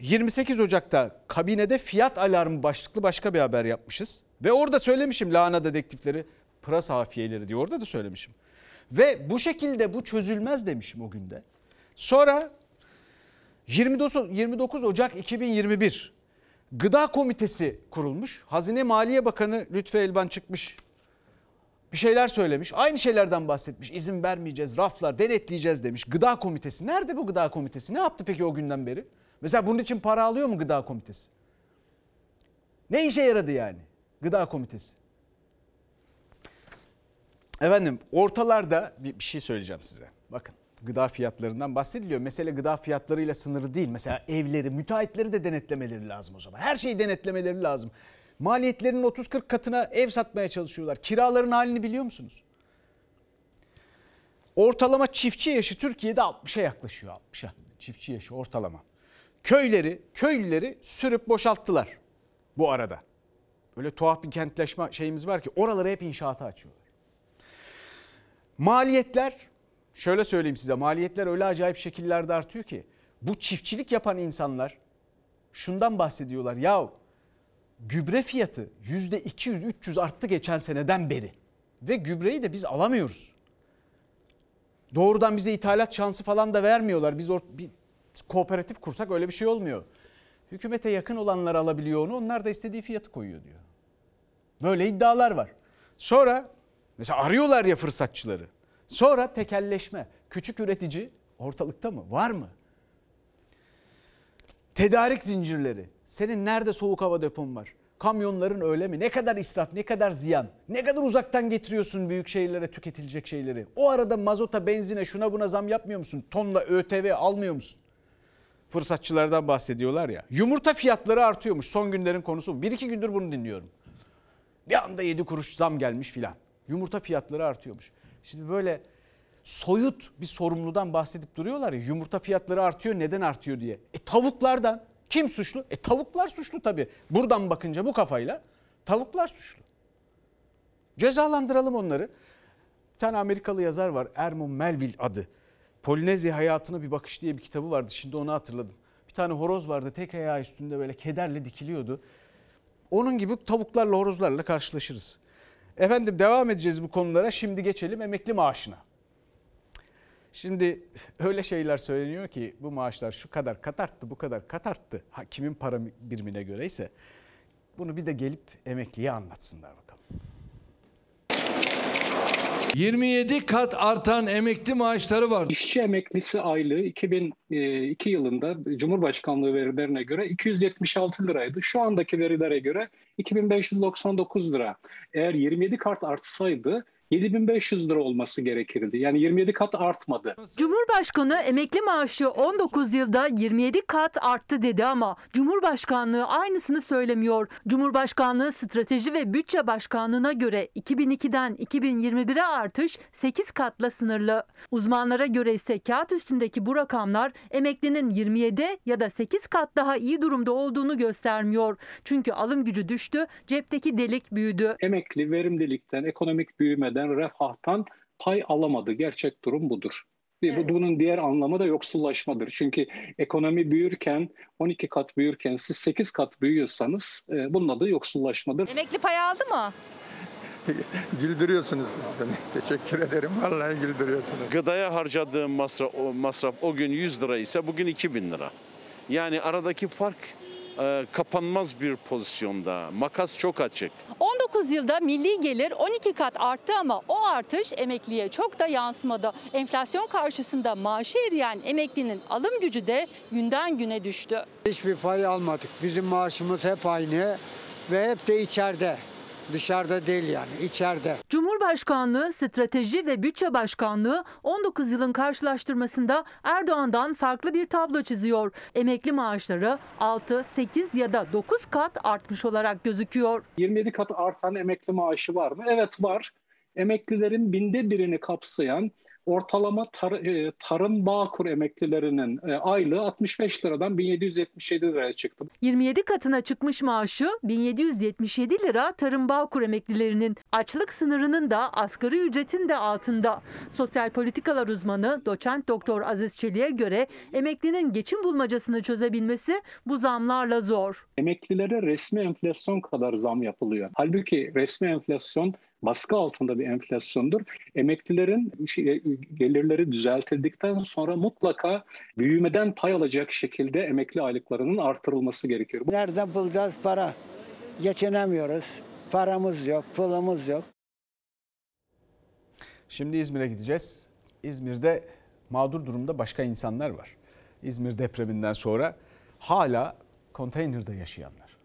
28 Ocak'ta kabinede fiyat alarmı başlıklı başka bir haber yapmışız. Ve orada söylemişim lahana dedektifleri, pırasa hafiyeleri diye orada da söylemişim. Ve bu şekilde bu çözülmez demişim o günde. Sonra 29, 29 Ocak 2021 Gıda Komitesi kurulmuş. Hazine Maliye Bakanı Lütfü Elvan çıkmış. Bir şeyler söylemiş. Aynı şeylerden bahsetmiş. İzin vermeyeceğiz, raflar denetleyeceğiz demiş. Gıda Komitesi. Nerede bu Gıda Komitesi? Ne yaptı peki o günden beri? Mesela bunun için para alıyor mu Gıda Komitesi? Ne işe yaradı yani Gıda Komitesi? Efendim ortalarda bir, şey söyleyeceğim size. Bakın gıda fiyatlarından bahsediliyor. Mesele gıda fiyatlarıyla sınırı değil. Mesela evleri, müteahhitleri de denetlemeleri lazım o zaman. Her şeyi denetlemeleri lazım. Maliyetlerinin 30-40 katına ev satmaya çalışıyorlar. Kiraların halini biliyor musunuz? Ortalama çiftçi yaşı Türkiye'de 60'a yaklaşıyor 60'a. Çiftçi yaşı ortalama. Köyleri, köylüleri sürüp boşalttılar bu arada. Öyle tuhaf bir kentleşme şeyimiz var ki oraları hep inşaata açıyorlar. Maliyetler şöyle söyleyeyim size maliyetler öyle acayip şekillerde artıyor ki bu çiftçilik yapan insanlar şundan bahsediyorlar. Ya gübre fiyatı yüzde 200-300 arttı geçen seneden beri ve gübreyi de biz alamıyoruz. Doğrudan bize ithalat şansı falan da vermiyorlar. Biz or- bir kooperatif kursak öyle bir şey olmuyor. Hükümete yakın olanlar alabiliyor onu onlar da istediği fiyatı koyuyor diyor. Böyle iddialar var. Sonra mesela arıyorlar ya fırsatçıları. Sonra tekelleşme. Küçük üretici ortalıkta mı? Var mı? Tedarik zincirleri. Senin nerede soğuk hava depon var? Kamyonların öyle mi? Ne kadar israf, ne kadar ziyan? Ne kadar uzaktan getiriyorsun büyük şehirlere tüketilecek şeyleri? O arada mazota, benzine, şuna buna zam yapmıyor musun? Tonla ÖTV almıyor musun? Fırsatçılardan bahsediyorlar ya. Yumurta fiyatları artıyormuş. Son günlerin konusu. Bir iki gündür bunu dinliyorum. Bir anda 7 kuruş zam gelmiş filan. Yumurta fiyatları artıyormuş. Şimdi böyle soyut bir sorumludan bahsedip duruyorlar ya yumurta fiyatları artıyor neden artıyor diye. E tavuklardan kim suçlu? E tavuklar suçlu tabii. Buradan bakınca bu kafayla tavuklar suçlu. Cezalandıralım onları. Bir tane Amerikalı yazar var Ermon Melville adı. Polinezya hayatına bir bakış diye bir kitabı vardı. Şimdi onu hatırladım. Bir tane horoz vardı tek ayağı üstünde böyle kederle dikiliyordu. Onun gibi tavuklarla horozlarla karşılaşırız. Efendim devam edeceğiz bu konulara. Şimdi geçelim emekli maaşına. Şimdi öyle şeyler söyleniyor ki bu maaşlar şu kadar kat arttı, bu kadar kat arttı. Ha, kimin para birimine göre ise bunu bir de gelip emekliye anlatsınlar bakalım. 27 kat artan emekli maaşları var. İşçi emeklisi aylığı 2002 yılında Cumhurbaşkanlığı verilerine göre 276 liraydı. Şu andaki verilere göre 2599 lira. Eğer 27 kat artsaydı 7500 lira olması gerekirdi. Yani 27 kat artmadı. Cumhurbaşkanı emekli maaşı 19 yılda 27 kat arttı dedi ama Cumhurbaşkanlığı aynısını söylemiyor. Cumhurbaşkanlığı Strateji ve Bütçe Başkanlığı'na göre 2002'den 2021'e artış 8 katla sınırlı. Uzmanlara göre ise kağıt üstündeki bu rakamlar emeklinin 27 ya da 8 kat daha iyi durumda olduğunu göstermiyor. Çünkü alım gücü düştü, cepteki delik büyüdü. Emekli verimlilikten, ekonomik büyümeden, refahtan pay alamadı. Gerçek durum budur. Evet. Bunun diğer anlamı da yoksullaşmadır. Çünkü ekonomi büyürken 12 kat büyürken siz 8 kat büyüyorsanız e, bunun adı yoksullaşmadır. Emekli pay aldı mı? güldürüyorsunuz siz beni. Teşekkür ederim. Vallahi güldürüyorsunuz. Gıdaya harcadığım masraf o, masraf o gün 100 lira ise bugün 2000 lira. Yani aradaki fark e, kapanmaz bir pozisyonda. Makas çok açık. 19 yılda milli gelir 12 kat arttı ama o artış emekliye çok da yansımadı. Enflasyon karşısında maaşı eriyen emeklinin alım gücü de günden güne düştü. Hiçbir pay almadık. Bizim maaşımız hep aynı ve hep de içeride. Dışarıda değil yani içeride. Cumhurbaşkanlığı Strateji ve Bütçe Başkanlığı 19 yılın karşılaştırmasında Erdoğan'dan farklı bir tablo çiziyor. Emekli maaşları 6, 8 ya da 9 kat artmış olarak gözüküyor. 27 kat artan emekli maaşı var mı? Evet var. Emeklilerin binde birini kapsayan Ortalama tar- e, tarım bağkur emeklilerinin e, aylığı 65 liradan 1777 liraya çıktı. 27 katına çıkmış maaşı 1777 lira Tarım Bağkur emeklilerinin. Açlık sınırının da asgari ücretin de altında. Sosyal politikalar uzmanı doçent doktor Aziz Çelik'e göre emeklinin geçim bulmacasını çözebilmesi bu zamlarla zor. Emeklilere resmi enflasyon kadar zam yapılıyor. Halbuki resmi enflasyon baskı altında bir enflasyondur. Emeklilerin şey, gelirleri düzeltildikten sonra mutlaka büyümeden pay alacak şekilde emekli aylıklarının artırılması gerekiyor. Nereden bulacağız para? Geçinemiyoruz. Paramız yok, pulumuz yok. Şimdi İzmir'e gideceğiz. İzmir'de mağdur durumda başka insanlar var. İzmir depreminden sonra hala konteynerde yaşayanlar.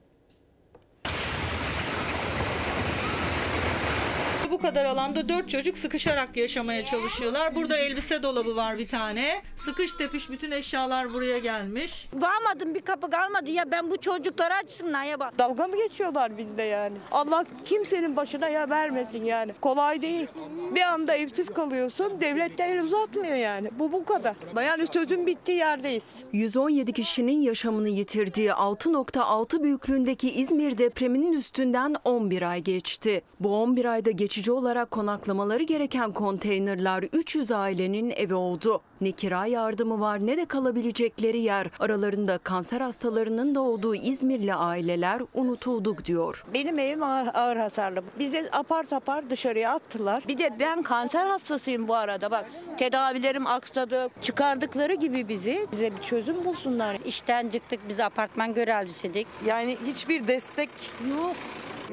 Bu kadar alanda dört çocuk sıkışarak yaşamaya çalışıyorlar. Burada elbise dolabı var bir tane. Sıkış tepiş bütün eşyalar buraya gelmiş. Varmadım bir kapı kalmadı ya ben bu çocukları açsınlar ya bak. Dalga mı geçiyorlar bizde yani? Allah kimsenin başına ya vermesin yani. Kolay değil. Bir anda evsiz kalıyorsun devlet de el uzatmıyor yani. Bu bu kadar. Yani sözün bittiği yerdeyiz. 117 kişinin yaşamını yitirdiği 6.6 büyüklüğündeki İzmir depreminin üstünden 11 ay geçti. Bu 11 ayda geçici olarak konaklamaları gereken konteynerler 300 ailenin evi oldu. Ne kira yardımı var ne de kalabilecekleri yer. Aralarında kanser hastalarının da olduğu İzmirli aileler unutulduk diyor. Benim evim ağır, ağır hasarlı. Bizi apar topar dışarıya attılar. Bir de ben kanser hastasıyım bu arada bak. Tedavilerim aksadı. Çıkardıkları gibi bizi bize bir çözüm bulsunlar. İşten çıktık biz apartman görevlisiydik. Yani hiçbir destek yok.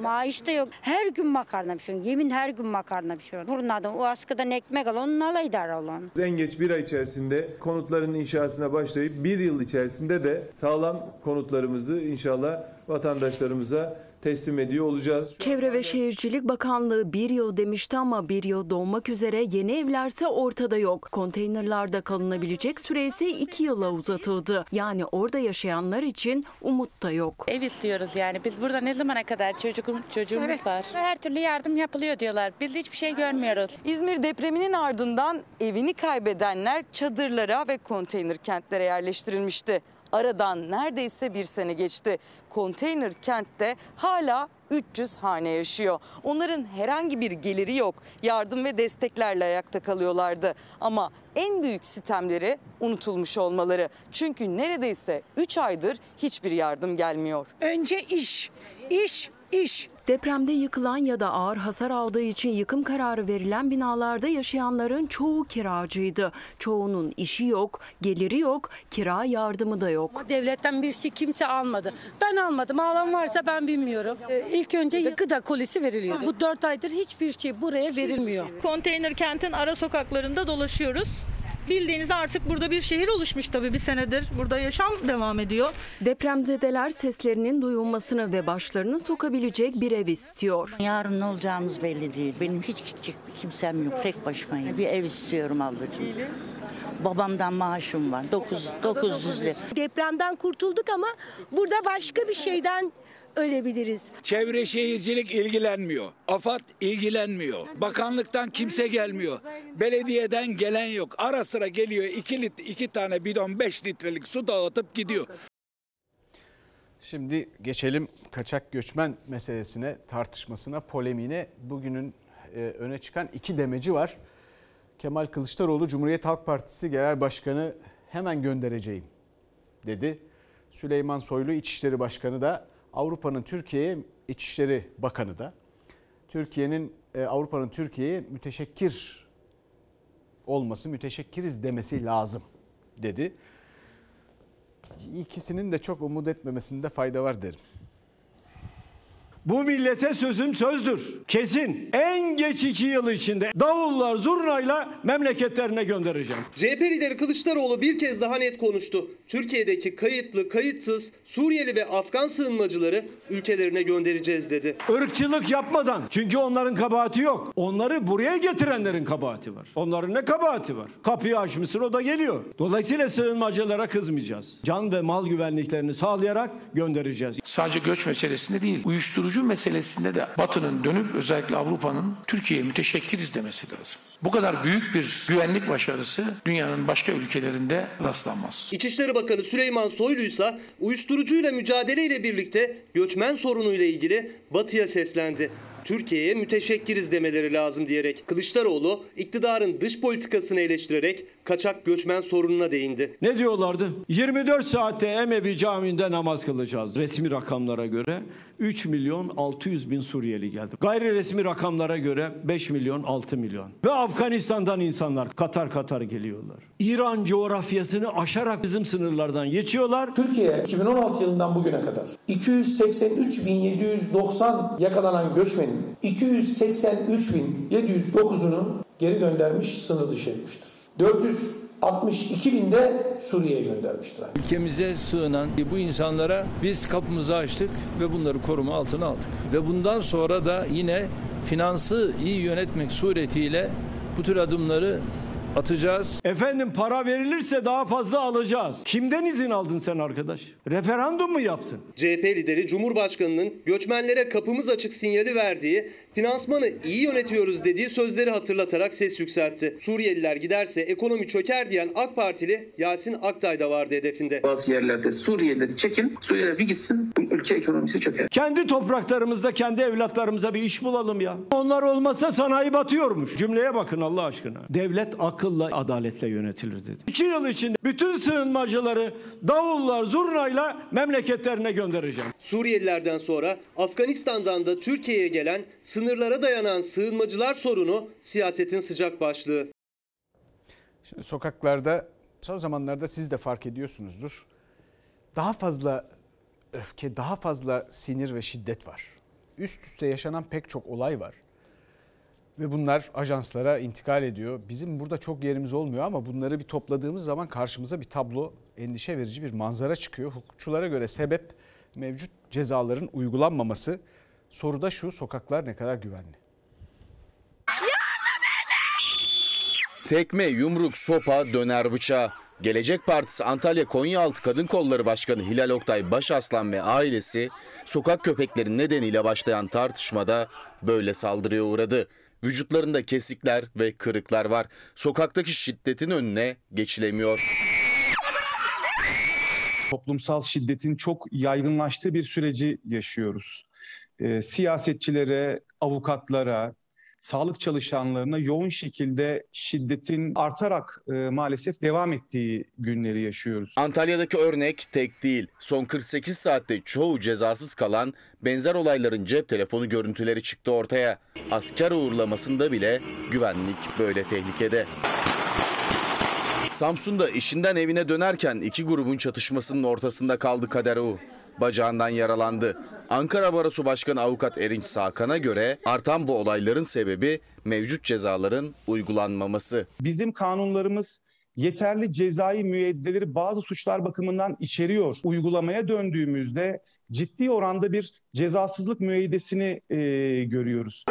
Maaş da yok. Her gün makarna pişiyor. Yemin her gün makarna pişiyor. Fırınladım. O askıdan ekmek al. Onunla idare olan. En geç bir ay içerisinde konutların inşasına başlayıp bir yıl içerisinde de sağlam konutlarımızı inşallah vatandaşlarımıza teslim ediyor olacağız. Çevre ve Şehircilik Bakanlığı bir yıl demişti ama bir yıl dolmak üzere yeni evlerse ortada yok. Konteynerlarda kalınabilecek süre ise iki yıla uzatıldı. Yani orada yaşayanlar için umut da yok. Ev istiyoruz yani. Biz burada ne zamana kadar çocuğum, çocuğumuz var. Her türlü yardım yapılıyor diyorlar. Biz hiçbir şey görmüyoruz. İzmir depreminin ardından evini kaybedenler çadırlara ve konteyner kentlere yerleştirilmişti. Aradan neredeyse bir sene geçti. Konteyner kentte hala 300 hane yaşıyor. Onların herhangi bir geliri yok. Yardım ve desteklerle ayakta kalıyorlardı. Ama en büyük sitemleri unutulmuş olmaları. Çünkü neredeyse 3 aydır hiçbir yardım gelmiyor. Önce iş, iş, iş. Depremde yıkılan ya da ağır hasar aldığı için yıkım kararı verilen binalarda yaşayanların çoğu kiracıydı. Çoğunun işi yok, geliri yok, kira yardımı da yok. Devletten bir şey kimse almadı. Ben almadım. Alan varsa ben bilmiyorum. Ee, İlk önce gıda kolisi veriliyordu. Bu 4 aydır hiçbir şey buraya verilmiyor. Konteyner kentin ara sokaklarında dolaşıyoruz. Bildiğiniz artık burada bir şehir oluşmuş tabii bir senedir. Burada yaşam devam ediyor. Depremzedeler seslerinin duyulmasını ve başlarını sokabilecek bir ev istiyor. Yarın ne olacağımız belli değil. Benim hiç kimsem yok. Tek başımayım. Bir ev istiyorum ablacığım. Babamdan maaşım var. 9, 900 lira. Depremden kurtulduk ama burada başka bir şeyden ölebiliriz. Çevre şehircilik ilgilenmiyor. AFAD ilgilenmiyor. Bakanlıktan kimse gelmiyor. Belediyeden gelen yok. Ara sıra geliyor iki, lit, iki tane bidon 5 litrelik su dağıtıp gidiyor. Şimdi geçelim kaçak göçmen meselesine, tartışmasına, polemiğine. Bugünün e, öne çıkan iki demeci var. Kemal Kılıçdaroğlu Cumhuriyet Halk Partisi Genel Başkanı hemen göndereceğim dedi. Süleyman Soylu İçişleri Başkanı da Avrupa'nın Türkiye'ye İçişleri Bakanı da Türkiye'nin e, Avrupa'nın Türkiye'ye müteşekkir olması, müteşekkiriz demesi lazım dedi. İkisinin de çok umut etmemesinde fayda var derim. Bu millete sözüm sözdür. Kesin. En geç iki yıl içinde davullar zurnayla memleketlerine göndereceğim. CHP lideri Kılıçdaroğlu bir kez daha net konuştu. Türkiye'deki kayıtlı, kayıtsız Suriyeli ve Afgan sığınmacıları ülkelerine göndereceğiz dedi. Irkçılık yapmadan. Çünkü onların kabahati yok. Onları buraya getirenlerin kabahati var. Onların ne kabahati var? Kapıyı açmışsın o da geliyor. Dolayısıyla sığınmacılara kızmayacağız. Can ve mal güvenliklerini sağlayarak göndereceğiz. Sadece göç meselesinde değil, uyuşturucu uyuşturucu meselesinde de Batı'nın dönüp özellikle Avrupa'nın Türkiye'ye müteşekkiriz demesi lazım. Bu kadar büyük bir güvenlik başarısı dünyanın başka ülkelerinde rastlanmaz. İçişleri Bakanı Süleyman Soylu ise uyuşturucuyla mücadeleyle birlikte göçmen sorunuyla ilgili Batı'ya seslendi. Türkiye'ye müteşekkiriz demeleri lazım diyerek Kılıçdaroğlu iktidarın dış politikasını eleştirerek kaçak göçmen sorununa değindi. Ne diyorlardı? 24 saatte Emevi Camii'nde namaz kılacağız. Resmi rakamlara göre 3 milyon 600 bin Suriyeli geldi. Gayri resmi rakamlara göre 5 milyon 6 milyon. Ve Afganistan'dan insanlar katar katar geliyorlar. İran coğrafyasını aşarak bizim sınırlardan geçiyorlar. Türkiye 2016 yılından bugüne kadar 283.790 yakalanan göçmenin 283.709'unu geri göndermiş, sınır dışı etmiştir. 400 62 binde Suriye'ye göndermiştir. Ülkemize sığınan bu insanlara biz kapımızı açtık ve bunları koruma altına aldık. Ve bundan sonra da yine finansı iyi yönetmek suretiyle bu tür adımları atacağız. Efendim para verilirse daha fazla alacağız. Kimden izin aldın sen arkadaş? Referandum mu yaptın? CHP lideri Cumhurbaşkanı'nın göçmenlere kapımız açık sinyali verdiği, finansmanı iyi yönetiyoruz dediği sözleri hatırlatarak ses yükseltti. Suriyeliler giderse ekonomi çöker diyen AK Partili Yasin Aktay da vardı hedefinde. Bazı yerlerde Suriyelileri çekin, Suriyeliler bir gitsin, bu ülke ekonomisi çöker. Kendi topraklarımızda kendi evlatlarımıza bir iş bulalım ya. Onlar olmasa sanayi batıyormuş. Cümleye bakın Allah aşkına. Devlet akılla, adaletle yönetilir dedi. İki yıl içinde bütün sığınmacıları davullar, zurnayla memleketlerine göndereceğim. Suriyelilerden sonra Afganistan'dan da Türkiye'ye gelen sınırlara dayanan sığınmacılar sorunu siyasetin sıcak başlığı. Şimdi sokaklarda son zamanlarda siz de fark ediyorsunuzdur. Daha fazla öfke, daha fazla sinir ve şiddet var. Üst üste yaşanan pek çok olay var. Ve bunlar ajanslara intikal ediyor. Bizim burada çok yerimiz olmuyor ama bunları bir topladığımız zaman karşımıza bir tablo, endişe verici bir manzara çıkıyor. Hukukçulara göre sebep mevcut cezaların uygulanmaması. Soru da şu, sokaklar ne kadar güvenli? Tekme, yumruk, sopa, döner bıçağı. Gelecek Partisi Antalya Konyaaltı Kadın Kolları Başkanı Hilal Oktay Başaslan ve ailesi sokak köpekleri nedeniyle başlayan tartışmada böyle saldırıya uğradı. Vücutlarında kesikler ve kırıklar var. Sokaktaki şiddetin önüne geçilemiyor. toplumsal şiddetin çok yaygınlaştığı bir süreci yaşıyoruz. Ee, siyasetçilere, avukatlara, sağlık çalışanlarına yoğun şekilde şiddetin artarak e, maalesef devam ettiği günleri yaşıyoruz. Antalya'daki örnek tek değil. Son 48 saatte çoğu cezasız kalan benzer olayların cep telefonu görüntüleri çıktı ortaya. Asker uğurlamasında bile güvenlik böyle tehlikede. Samsun'da işinden evine dönerken iki grubun çatışmasının ortasında kaldı Kader U. Bacağından yaralandı. Ankara Barosu Başkanı Avukat Erinç Sakan'a göre artan bu olayların sebebi mevcut cezaların uygulanmaması. Bizim kanunlarımız yeterli cezai müeyyideleri bazı suçlar bakımından içeriyor. Uygulamaya döndüğümüzde ciddi oranda bir cezasızlık müeyyidesini e, görüyoruz.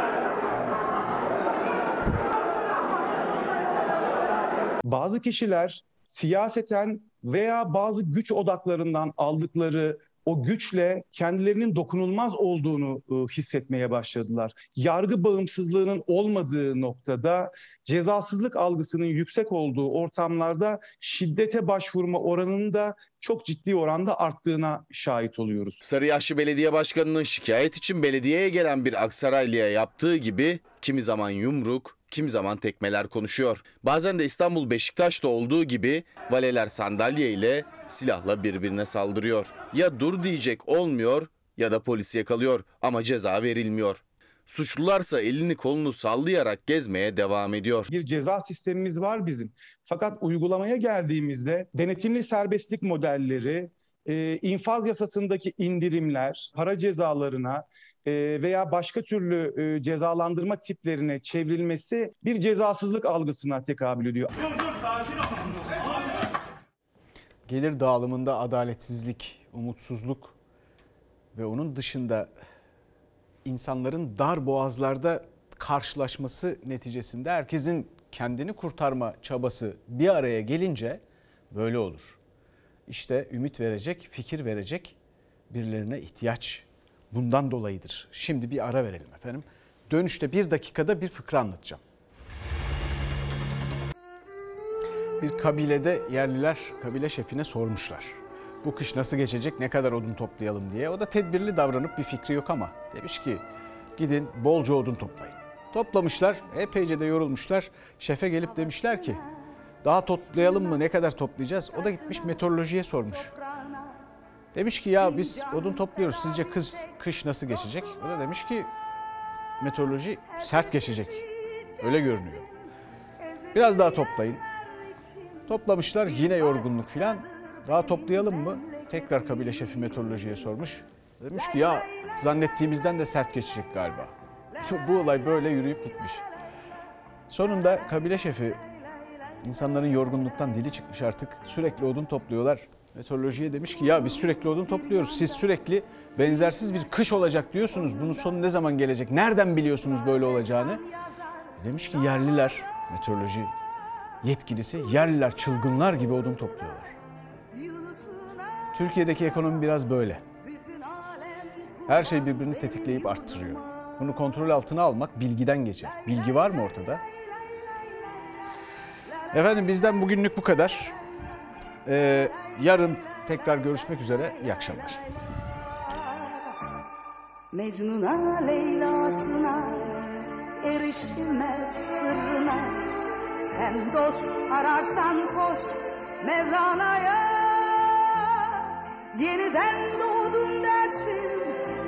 Bazı kişiler siyaseten veya bazı güç odaklarından aldıkları o güçle kendilerinin dokunulmaz olduğunu e, hissetmeye başladılar. Yargı bağımsızlığının olmadığı noktada cezasızlık algısının yüksek olduğu ortamlarda şiddete başvurma oranının da çok ciddi oranda arttığına şahit oluyoruz. Sarıyaşlı Belediye Başkanı'nın şikayet için belediyeye gelen bir Aksaraylı'ya yaptığı gibi kimi zaman yumruk, kimi zaman tekmeler konuşuyor. Bazen de İstanbul Beşiktaş'ta olduğu gibi valeler sandalye ile silahla birbirine saldırıyor. Ya dur diyecek olmuyor ya da polis yakalıyor ama ceza verilmiyor. Suçlularsa elini kolunu sallayarak gezmeye devam ediyor. Bir ceza sistemimiz var bizim. Fakat uygulamaya geldiğimizde denetimli serbestlik modelleri, e, infaz yasasındaki indirimler, para cezalarına e, veya başka türlü e, cezalandırma tiplerine çevrilmesi bir cezasızlık algısına tekabül ediyor. Gelir dağılımında adaletsizlik, umutsuzluk ve onun dışında insanların dar boğazlarda karşılaşması neticesinde herkesin kendini kurtarma çabası bir araya gelince böyle olur. İşte ümit verecek, fikir verecek birilerine ihtiyaç bundan dolayıdır. Şimdi bir ara verelim efendim. Dönüşte bir dakikada bir fıkra anlatacağım. Bir kabilede yerliler kabile şefine sormuşlar. Bu kış nasıl geçecek, ne kadar odun toplayalım diye. O da tedbirli davranıp bir fikri yok ama demiş ki gidin bolca odun toplayın. Toplamışlar, epeyce de yorulmuşlar. Şefe gelip demişler ki daha toplayalım mı, ne kadar toplayacağız? O da gitmiş meteorolojiye sormuş. Demiş ki ya biz odun topluyoruz, sizce kız, kış nasıl geçecek? O da demiş ki meteoroloji sert geçecek. Öyle görünüyor. Biraz daha toplayın. Toplamışlar yine yorgunluk filan. Daha toplayalım mı? Tekrar kabile şefi meteorolojiye sormuş. Demiş ki ya zannettiğimizden de sert geçecek galiba. Bu olay böyle yürüyüp gitmiş. Sonunda kabile şefi insanların yorgunluktan dili çıkmış artık. Sürekli odun topluyorlar. Meteorolojiye demiş ki ya biz sürekli odun topluyoruz. Siz sürekli benzersiz bir kış olacak diyorsunuz. Bunun sonu ne zaman gelecek? Nereden biliyorsunuz böyle olacağını? Demiş ki yerliler, meteoroloji yetkilisi yerliler çılgınlar gibi odun topluyorlar. Türkiye'deki ekonomi biraz böyle. Her şey birbirini tetikleyip arttırıyor. Bunu kontrol altına almak bilgiden geçer. Bilgi var mı ortada? Efendim bizden bugünlük bu kadar. Ee, yarın tekrar görüşmek üzere. İyi akşamlar. Mecnun'a Leyla'sına erişilmez sırrına sen dost ararsan koş Mevlana'ya. Yeniden doğdun dersin.